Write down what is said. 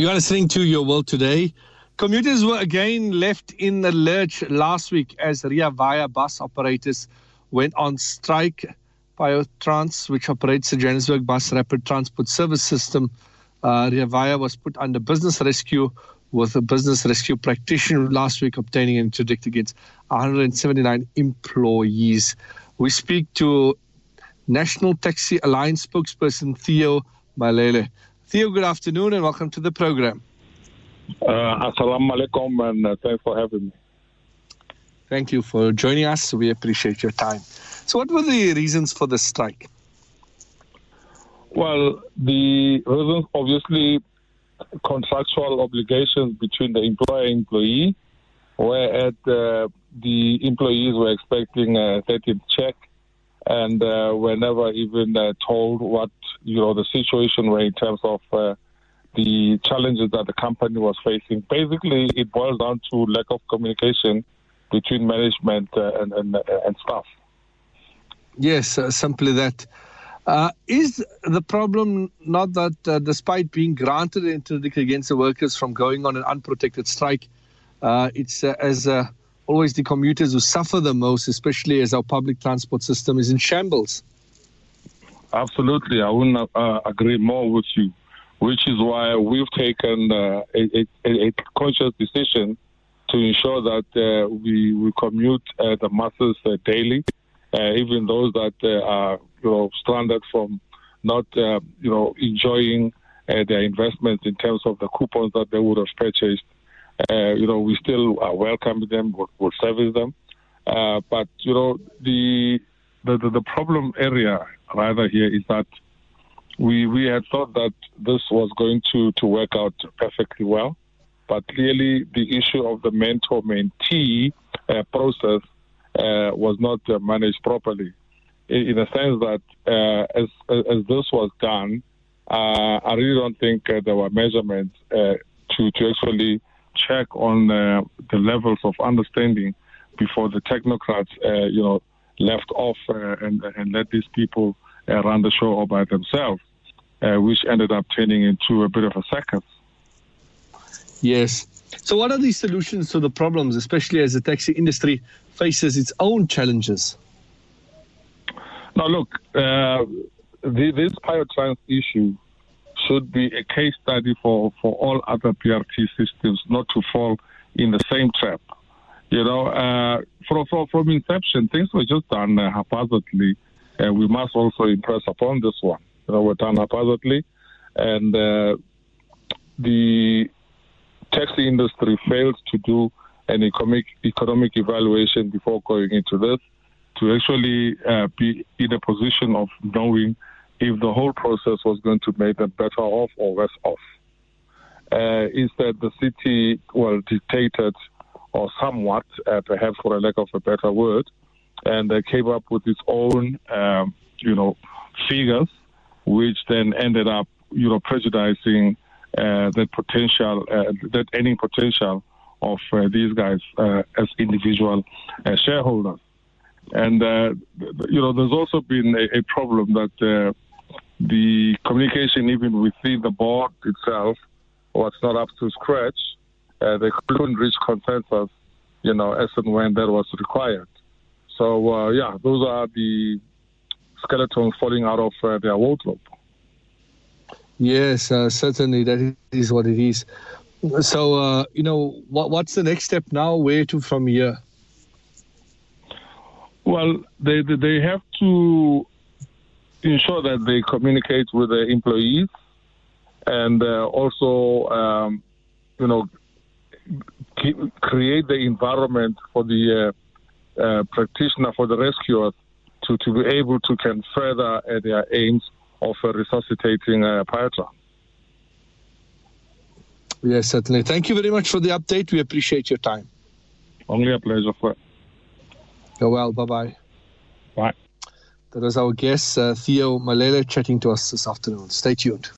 You are listening to Your World Today. Commuters were again left in the lurch last week as Rea Vaya bus operators went on strike. Piotrans, which operates the Johannesburg Bus Rapid Transport Service System, uh, Rea Vaya was put under business rescue with a business rescue practitioner last week obtaining an interdict against 179 employees. We speak to National Taxi Alliance spokesperson Theo Malele. Theo, good afternoon and welcome to the program. Uh, assalamu alaikum and uh, thanks for having me. Thank you for joining us. We appreciate your time. So, what were the reasons for the strike? Well, the reasons obviously contractual obligations between the employer and employee, where at, uh, the employees were expecting a 30th check and uh, were never even uh, told what you know the situation where in terms of uh, the challenges that the company was facing. Basically, it boils down to lack of communication between management uh, and, and, uh, and staff. Yes, uh, simply that. Uh, is the problem not that uh, despite being granted an interdict against the workers from going on an unprotected strike, uh, it's as always the commuters who suffer the most, especially as our public transport system is in shambles? Absolutely, I wouldn't agree more with you which is why we've taken uh, a, a, a, conscious decision to ensure that uh, we, we commute uh, the masses uh, daily, uh, even those that uh, are you know stranded from not you know enjoying their investments in terms of the coupons that they would have purchased. you know, we still are welcome them, we'll, we'll service them, but you know the, the the problem area rather here is that we we had thought that this was going to to work out perfectly well, but clearly the issue of the mentor mentee uh, process uh, was not uh, managed properly. In, in, a sense that uh, as as this was done, uh, I really don't think uh, there were measurements to to actually check on the levels of understanding before the technocrats, you know, left off and and let these people run the show all by themselves uh, which ended up turning into a bit of a circus. Yes. So, what are the solutions to the problems, especially as the taxi industry faces its own challenges? Now, look, uh, the, this issue should be a case study for, for all other BRT systems not to fall in the same trap. You know, uh, from, from, from inception, things were just done uh, haphazardly, and we must also impress upon this one you know, were done haphazardly. And uh, the taxi industry failed to do an economic, economic evaluation before going into this to actually uh, be in a position of knowing if the whole process was going to make them better off or worse off. Uh, instead, the city, well, dictated, or somewhat, uh, perhaps for a lack of a better word, and uh, came up with its own, um, you know, figures which then ended up, you know, prejudicing uh, that potential, uh, that earning potential of uh, these guys uh, as individual shareholders. And, you know, there's also been a, a problem that the communication, even within the board itself, was not up to scratch. They couldn't reach consensus, you know, as and when that was required. So, yeah, those are the skeletons falling out of uh, their wardrobe. Yes, uh, certainly that is what it is. So, uh, you know, what, what's the next step now? Where to from here? Well, they they have to ensure that they communicate with the employees, and uh, also, um, you know, create the environment for the uh, uh, practitioner, for the rescuer, to, to be able to can further uh, their aims of uh, resuscitating uh, Pietra. Yes, certainly. Thank you very much for the update. We appreciate your time. Only a pleasure. For Go well. Bye bye. Bye. That was our guest, uh, Theo Malele, chatting to us this afternoon. Stay tuned.